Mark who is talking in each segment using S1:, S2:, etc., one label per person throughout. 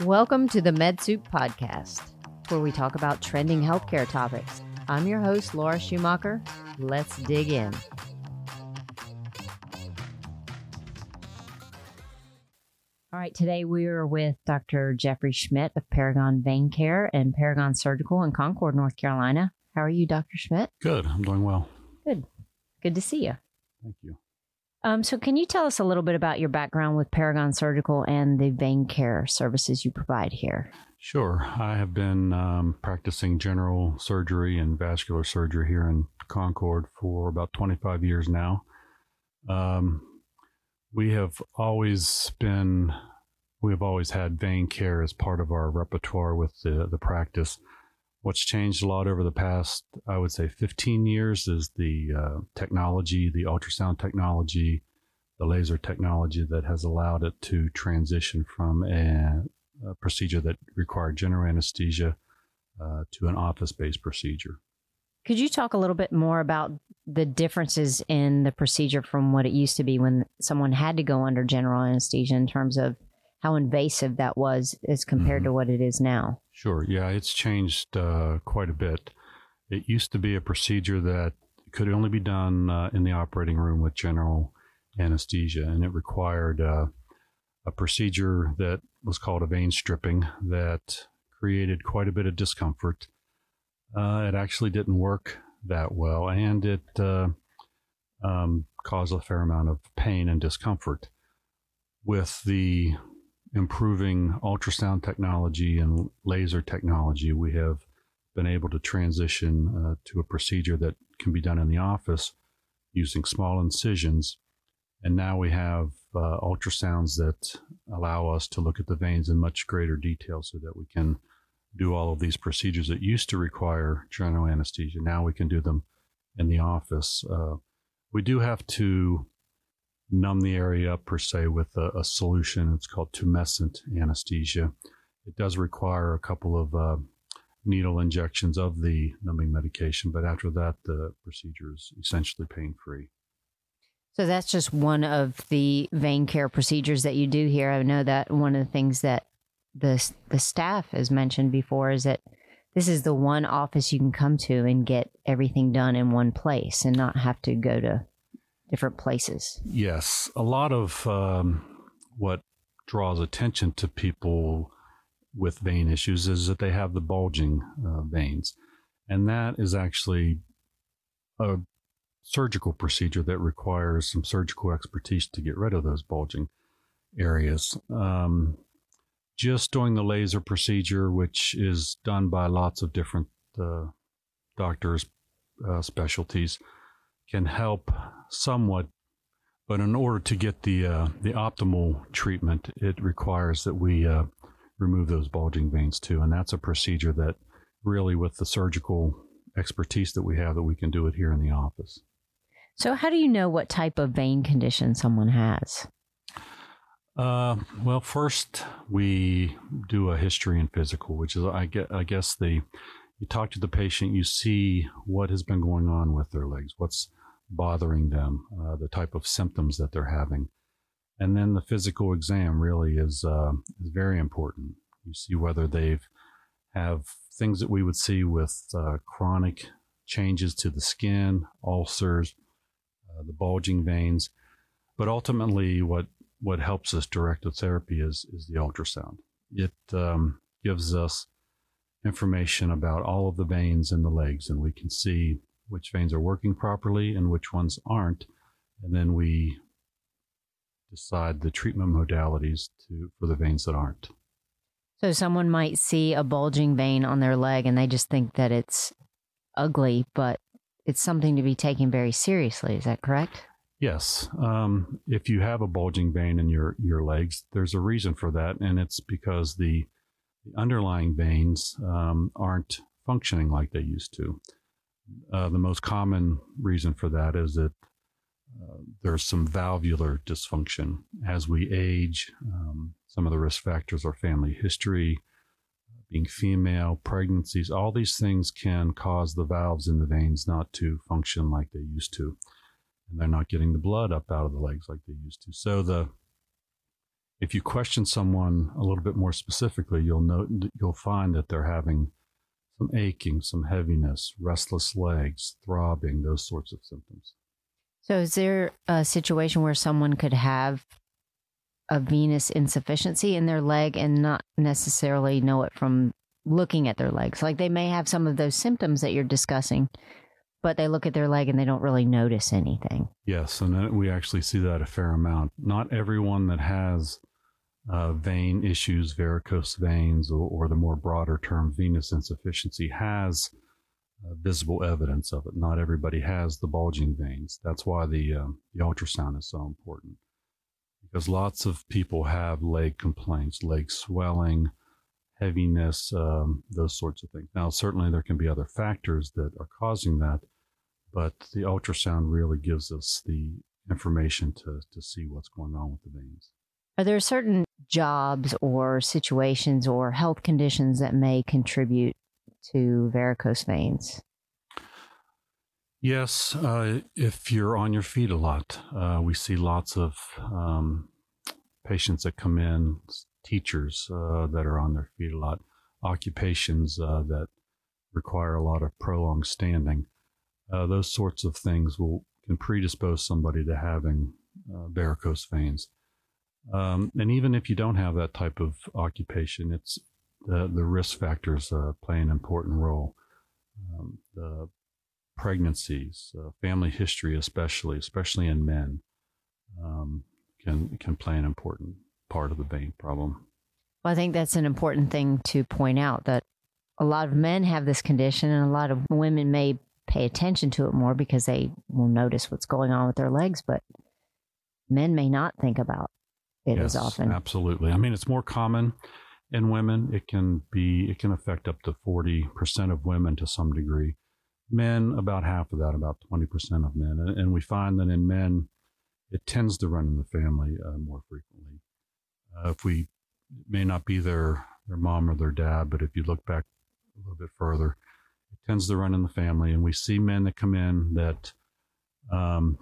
S1: Welcome to the MedSoup Podcast, where we talk about trending healthcare topics. I'm your host, Laura Schumacher. Let's dig in. All right, today we are with Dr. Jeffrey Schmidt of Paragon Vein Care and Paragon Surgical in Concord, North Carolina. How are you, Dr. Schmidt?
S2: Good. I'm doing well.
S1: Good. Good to see you.
S2: Thank you.
S1: Um, so, can you tell us a little bit about your background with Paragon Surgical and the vein care services you provide here?
S2: Sure. I have been um, practicing general surgery and vascular surgery here in Concord for about 25 years now. Um, we have always been, we have always had vein care as part of our repertoire with the, the practice. What's changed a lot over the past, I would say, 15 years is the uh, technology, the ultrasound technology, the laser technology that has allowed it to transition from a, a procedure that required general anesthesia uh, to an office based procedure.
S1: Could you talk a little bit more about the differences in the procedure from what it used to be when someone had to go under general anesthesia in terms of how invasive that was as compared mm-hmm. to what it is now?
S2: Sure. Yeah, it's changed uh, quite a bit. It used to be a procedure that could only be done uh, in the operating room with general anesthesia, and it required uh, a procedure that was called a vein stripping that created quite a bit of discomfort. Uh, it actually didn't work that well, and it uh, um, caused a fair amount of pain and discomfort. With the improving ultrasound technology and laser technology, we have been able to transition uh, to a procedure that can be done in the office using small incisions. And now we have uh, ultrasounds that allow us to look at the veins in much greater detail so that we can do all of these procedures that used to require general anesthesia. Now we can do them in the office. Uh, we do have to numb the area up per se with a, a solution. It's called tumescent anesthesia. It does require a couple of uh, needle injections of the numbing medication, but after that, the procedure is essentially pain free.
S1: So that's just one of the vein care procedures that you do here. I know that one of the things that the the staff has mentioned before is that this is the one office you can come to and get everything done in one place and not have to go to different places.
S2: Yes, a lot of um, what draws attention to people with vein issues is that they have the bulging uh, veins, and that is actually a surgical procedure that requires some surgical expertise to get rid of those bulging areas. Um, just doing the laser procedure, which is done by lots of different uh, doctors' uh, specialties, can help somewhat, but in order to get the uh, the optimal treatment, it requires that we uh, remove those bulging veins too, and that's a procedure that really, with the surgical expertise that we have, that we can do it here in the office.
S1: So, how do you know what type of vein condition someone has?
S2: Uh, well, first we do a history and physical, which is I get I guess the you talk to the patient, you see what has been going on with their legs, what's bothering them, uh, the type of symptoms that they're having. And then the physical exam really is, uh, is very important. You see whether they've have things that we would see with uh, chronic changes to the skin, ulcers, uh, the bulging veins. But ultimately, what, what helps us direct the therapy is, is the ultrasound. It um, gives us information about all of the veins in the legs, and we can see which veins are working properly and which ones aren't. And then we decide the treatment modalities to, for the veins that aren't.
S1: So someone might see a bulging vein on their leg and they just think that it's ugly, but it's something to be taken very seriously. Is that correct?
S2: Yes. Um, if you have a bulging vein in your, your legs, there's a reason for that, and it's because the, the underlying veins um, aren't functioning like they used to. Uh, the most common reason for that is that uh, there's some valvular dysfunction. As we age, um, some of the risk factors are family history, being female, pregnancies, all these things can cause the valves in the veins not to function like they used to. And they're not getting the blood up out of the legs like they used to. So the if you question someone a little bit more specifically, you'll note you'll find that they're having some aching, some heaviness, restless legs, throbbing, those sorts of symptoms.
S1: So, is there a situation where someone could have a venous insufficiency in their leg and not necessarily know it from looking at their legs? Like they may have some of those symptoms that you're discussing, but they look at their leg and they don't really notice anything.
S2: Yes, and we actually see that a fair amount. Not everyone that has uh, vein issues, varicose veins, or, or, the more broader term venous insufficiency has uh, visible evidence of it. Not everybody has the bulging veins. That's why the, uh, the ultrasound is so important because lots of people have leg complaints, leg swelling, heaviness, um, those sorts of things. Now, certainly there can be other factors that are causing that, but the ultrasound really gives us the information to, to see what's going on with the veins.
S1: Are there certain jobs or situations or health conditions that may contribute to varicose veins?
S2: Yes, uh, if you're on your feet a lot, uh, we see lots of um, patients that come in, teachers uh, that are on their feet a lot, occupations uh, that require a lot of prolonged standing. Uh, those sorts of things will can predispose somebody to having uh, varicose veins. Um, and even if you don't have that type of occupation, it's the, the risk factors uh, play an important role. Um, the pregnancies, uh, family history, especially, especially in men, um, can can play an important part of the vein problem.
S1: Well, I think that's an important thing to point out that a lot of men have this condition, and a lot of women may pay attention to it more because they will notice what's going on with their legs, but men may not think about it yes, as often.
S2: Absolutely. I mean, it's more common in women. It can be, it can affect up to 40% of women to some degree. Men, about half of that, about 20% of men. And, and we find that in men, it tends to run in the family uh, more frequently. Uh, if we may not be their, their mom or their dad, but if you look back a little bit further, tends to run in the family. And we see men that come in that um,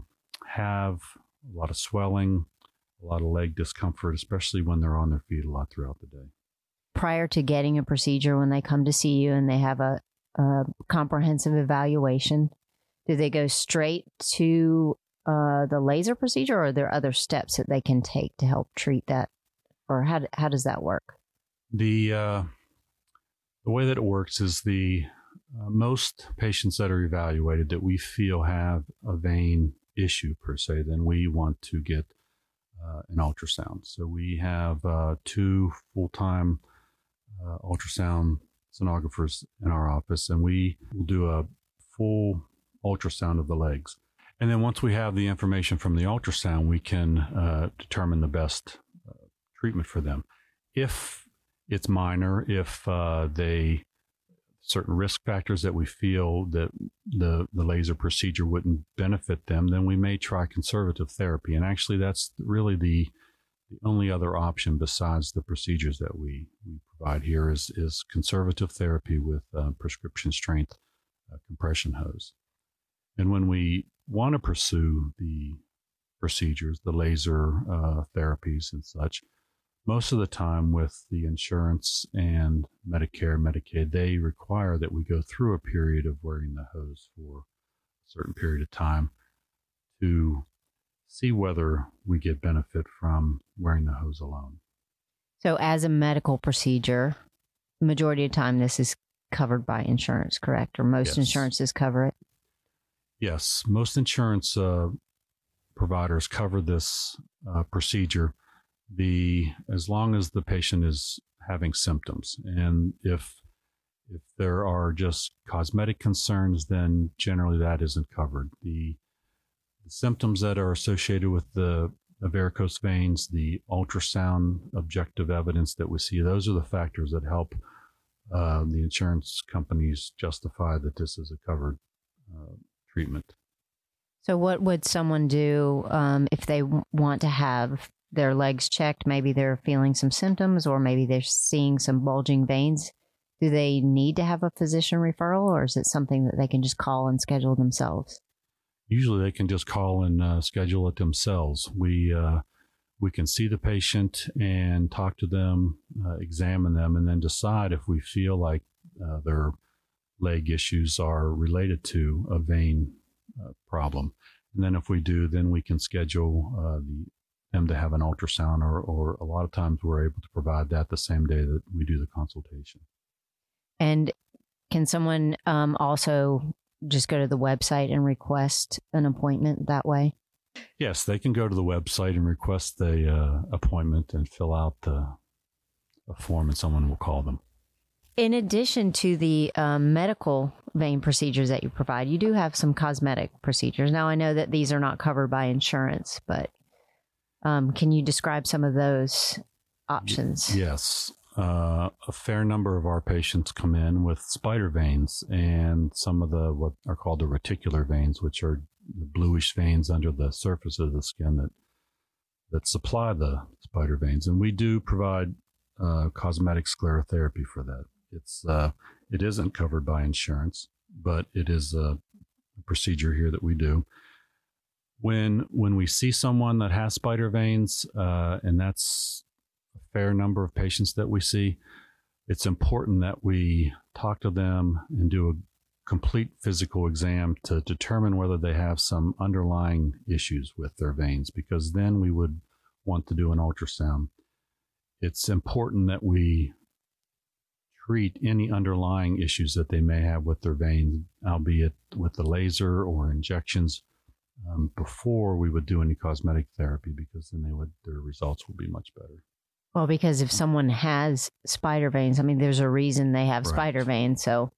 S2: have a lot of swelling, a lot of leg discomfort, especially when they're on their feet a lot throughout the day.
S1: Prior to getting a procedure, when they come to see you and they have a, a comprehensive evaluation, do they go straight to uh, the laser procedure, or are there other steps that they can take to help treat that, or how how does that work?
S2: The uh, the way that it works is the uh, most patients that are evaluated that we feel have a vein issue per se, then we want to get uh, an ultrasound. So we have uh, two full time uh, ultrasound sonographers in our office, and we will do a full ultrasound of the legs. And then once we have the information from the ultrasound, we can uh, determine the best uh, treatment for them. If it's minor, if they certain risk factors that we feel that the, the laser procedure wouldn't benefit them, then we may try conservative therapy. And actually, that's really the, the only other option besides the procedures that we, we provide here is, is conservative therapy with uh, prescription strength uh, compression hose. And when we want to pursue the procedures, the laser uh, therapies and such, most of the time with the insurance and Medicare, Medicaid, they require that we go through a period of wearing the hose for a certain period of time to see whether we get benefit from wearing the hose alone.
S1: So, as a medical procedure, majority of the time this is covered by insurance, correct? Or most yes. insurances cover it?
S2: Yes, most insurance uh, providers cover this uh, procedure the as long as the patient is having symptoms. And if if there are just cosmetic concerns then generally that isn't covered. The, the symptoms that are associated with the, the varicose veins the ultrasound objective evidence that we see those are the factors that help uh, the insurance companies justify that this is a covered uh, treatment.
S1: So, what would someone do um, if they want to have their legs checked. Maybe they're feeling some symptoms or maybe they're seeing some bulging veins. Do they need to have a physician referral or is it something that they can just call and schedule themselves?
S2: Usually they can just call and uh, schedule it themselves. We, uh, we can see the patient and talk to them, uh, examine them, and then decide if we feel like uh, their leg issues are related to a vein uh, problem. And then if we do, then we can schedule uh, the, them to have an ultrasound, or, or a lot of times we're able to provide that the same day that we do the consultation.
S1: And can someone um, also just go to the website and request an appointment that way?
S2: Yes, they can go to the website and request the uh, appointment and fill out the a form, and someone will call them.
S1: In addition to the um, medical vein procedures that you provide, you do have some cosmetic procedures. Now, I know that these are not covered by insurance, but um, can you describe some of those options?
S2: Yes. Uh, a fair number of our patients come in with spider veins and some of the what are called the reticular veins, which are the bluish veins under the surface of the skin that that supply the spider veins, and we do provide uh, cosmetic sclerotherapy for that. It's uh, it isn't covered by insurance, but it is a procedure here that we do. When when we see someone that has spider veins, uh, and that's a fair number of patients that we see, it's important that we talk to them and do a complete physical exam to determine whether they have some underlying issues with their veins, because then we would want to do an ultrasound. It's important that we treat any underlying issues that they may have with their veins, albeit with the laser or injections, um, before we would do any cosmetic therapy, because then they would their results will be much better.
S1: Well, because if someone has spider veins, I mean, there's a reason they have right. spider veins, so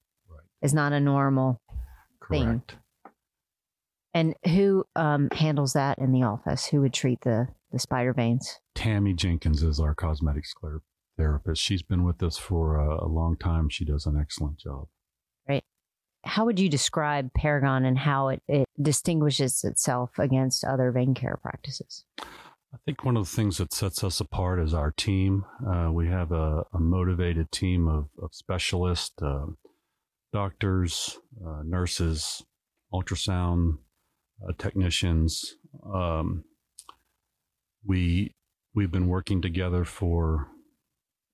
S1: it's not a normal thing. And who um, handles that in the office? Who would treat the, the spider veins?
S2: Tammy Jenkins is our cosmetic scler therapist. She's been with us for a, a long time. She does an excellent job.
S1: How would you describe Paragon and how it, it distinguishes itself against other vein care practices?
S2: I think one of the things that sets us apart is our team. Uh, we have a, a, motivated team of, of specialists. Uh, doctors, uh, nurses, ultrasound uh, technicians. Um, we we've been working together for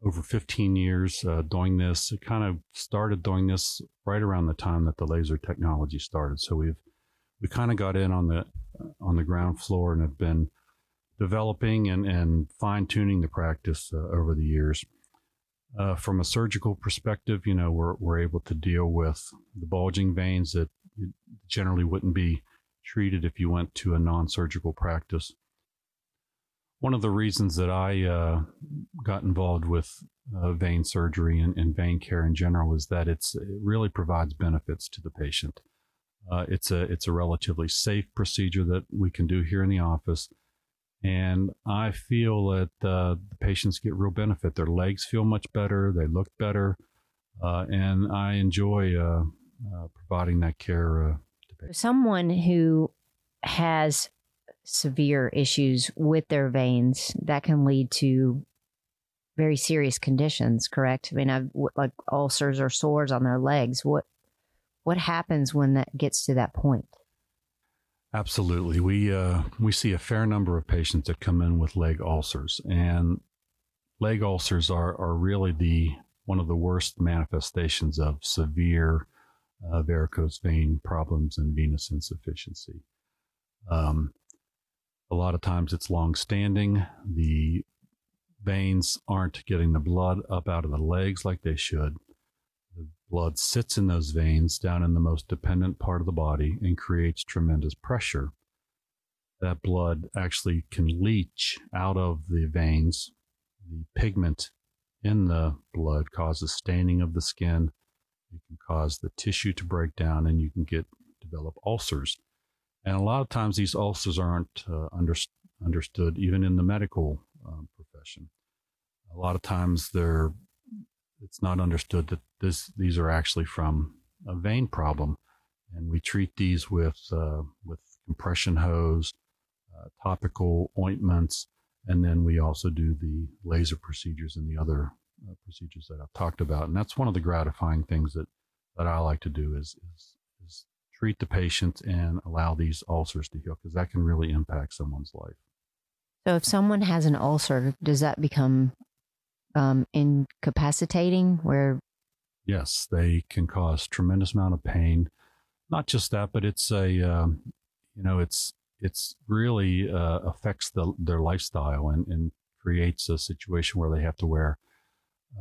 S2: over 15 years uh, doing this. It kind of started doing this right around the time that the laser technology started. So we've we kind of got in on the on the ground floor and have been developing and, and fine tuning the practice uh, over the years. Uh, from a surgical perspective, you know, we're, we're able to deal with the bulging veins that generally wouldn't be treated if you went to a non surgical practice. One of the reasons that I uh, got involved with uh, vein surgery and, and, vein care in general is that it's, it really provides benefits to the patient. Uh, it's a it's a relatively safe procedure that we can do here in the office and I feel that uh, the patients get real benefit. Their legs feel much better, they look better, uh, and I enjoy uh, uh providing that care to patients.
S1: Someone who has severe issues with their veins that can lead to very serious conditions. Correct? I mean, I've like ulcers or sores on their legs. What what happens when that gets to that point?
S2: Absolutely. We uh, we see a fair number of patients that come in with leg ulcers, and leg ulcers are are really the one of the worst manifestations of severe uh, varicose vein problems and venous insufficiency. Um, a lot of times it's long standing. The veins aren't getting the blood up out of the legs like they should. The blood sits in those veins down in the most dependent part of the body and creates tremendous pressure. That blood actually can leach out of the veins. The pigment in the blood causes staining of the skin. It can cause the tissue to break down and you can get develop ulcers. And a lot of times these ulcers aren't uh, under, understood even in the medical um, profession. A lot of times they're it's not understood that this these are actually from a vein problem, and we treat these with uh, with compression hose, uh, topical ointments, and then we also do the laser procedures and the other uh, procedures that I've talked about. And that's one of the gratifying things that that I like to do is is, is treat the patients and allow these ulcers to heal because that can really impact someone's life.
S1: So if someone has an ulcer, does that become um, incapacitating? Where
S2: yes, they can cause tremendous amount of pain. Not just that, but it's a um, you know it's it's really uh, affects the, their lifestyle and, and creates a situation where they have to wear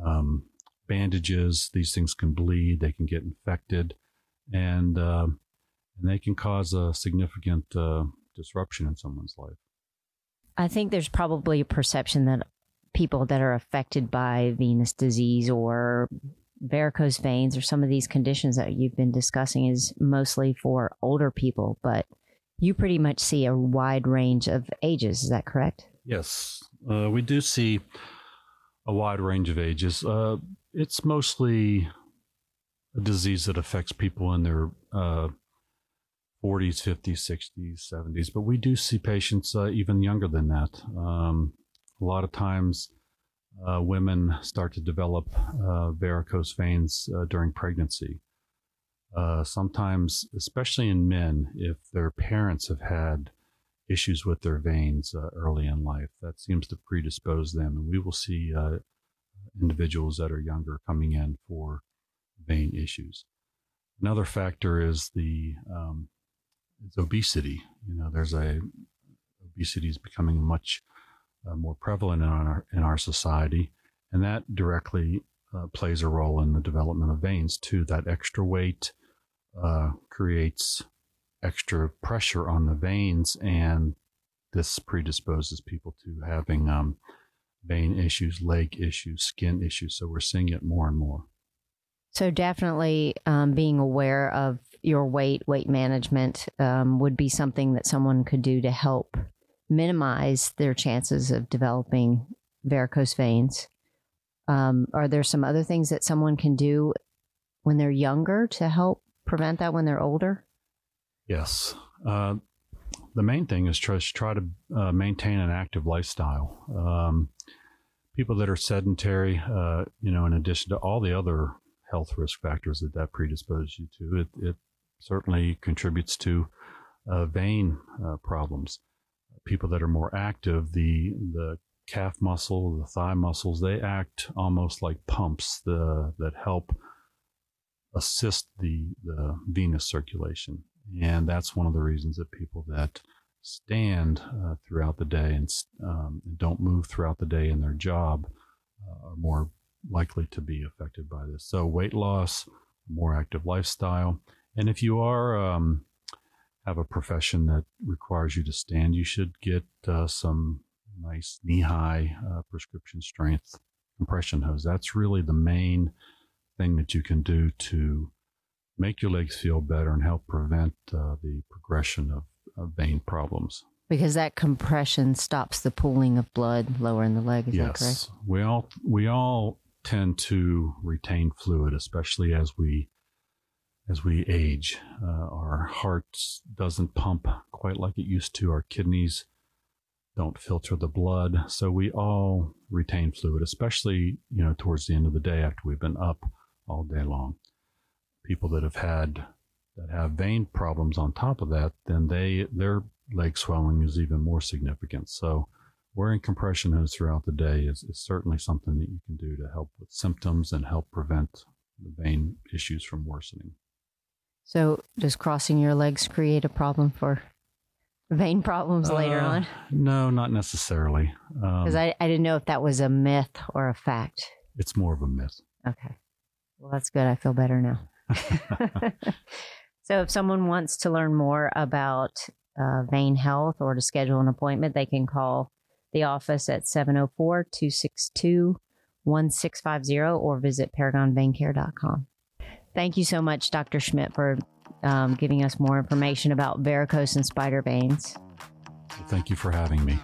S2: um, bandages. These things can bleed. They can get infected, and uh, and they can cause a significant uh, disruption in someone's life.
S1: I think there's probably a perception that people that are affected by venous disease or varicose veins or some of these conditions that you've been discussing is mostly for older people, but you pretty much see a wide range of ages. Is that correct?
S2: Yes, uh, we do see a wide range of ages. Uh, it's mostly a disease that affects people in their uh, 40s, 50s, 60s, 70s, but we do see patients uh, even younger than that. Um, a lot of times, uh, women start to develop uh, varicose veins uh, during pregnancy. Uh, sometimes, especially in men, if their parents have had issues with their veins uh, early in life, that seems to predispose them. And we will see individuals that are younger coming in for vein issues. Another factor is the um, is obesity. You know, there's a obesity is becoming much uh, more prevalent in our in our society, and that directly uh, plays a role in the development of veins too. That extra weight uh, creates extra pressure on the veins, and this predisposes people to having um, vein issues, leg issues, skin issues. So we're seeing it more and more.
S1: So definitely um, being aware of your weight, weight management um, would be something that someone could do to help minimize their chances of developing varicose veins. Um, are there some other things that someone can do when they're younger to help prevent that when they're older?
S2: Yes. Uh, the main thing is try, try to uh, maintain an active lifestyle. Um, people that are sedentary, uh, you know, in addition to all the other health risk factors that that predisposes you to, it, it certainly contributes to uh, vein uh, problems. People that are more active, the the calf muscle, the thigh muscles, they act almost like pumps the, that help assist the, the venous circulation. And that's one of the reasons that people that stand uh, throughout the day and um, don't move throughout the day in their job uh, are more likely to be affected by this. So, weight loss, more active lifestyle, and if you are um, have a profession that requires you to stand, you should get uh, some nice knee high uh, prescription strength compression hose. That's really the main thing that you can do to make your legs feel better and help prevent uh, the progression of, of, vein problems.
S1: Because that compression stops the pooling of blood lower in the leg. Is yes. that correct?
S2: We all we all tend to retain fluid, especially as we as we age. Uh, our heart doesn't pump quite like it used to. Our kidneys don't filter the blood, so we all retain fluid, especially you know towards the end of the day after we've been up all day long. People that have had that have vein problems on top of that, then they their leg swelling is even more significant. So wearing compression hose throughout the day is, is certainly something that you can do to help with symptoms and help prevent the vein issues from worsening.
S1: So, does crossing your legs create a problem for vein problems uh, later on?
S2: No, not necessarily.
S1: Because um, I, I didn't know if that was a myth or a fact.
S2: It's more of a myth.
S1: Okay. Well, that's good. I feel better now. so, if someone wants to learn more about uh, vein health or to schedule an appointment, they can call the office at 704 262 1650 or visit paragonveincare.com. Thank you so much, Dr. Schmidt, for um, giving us more information about varicose and spider veins.
S2: Thank you for having me.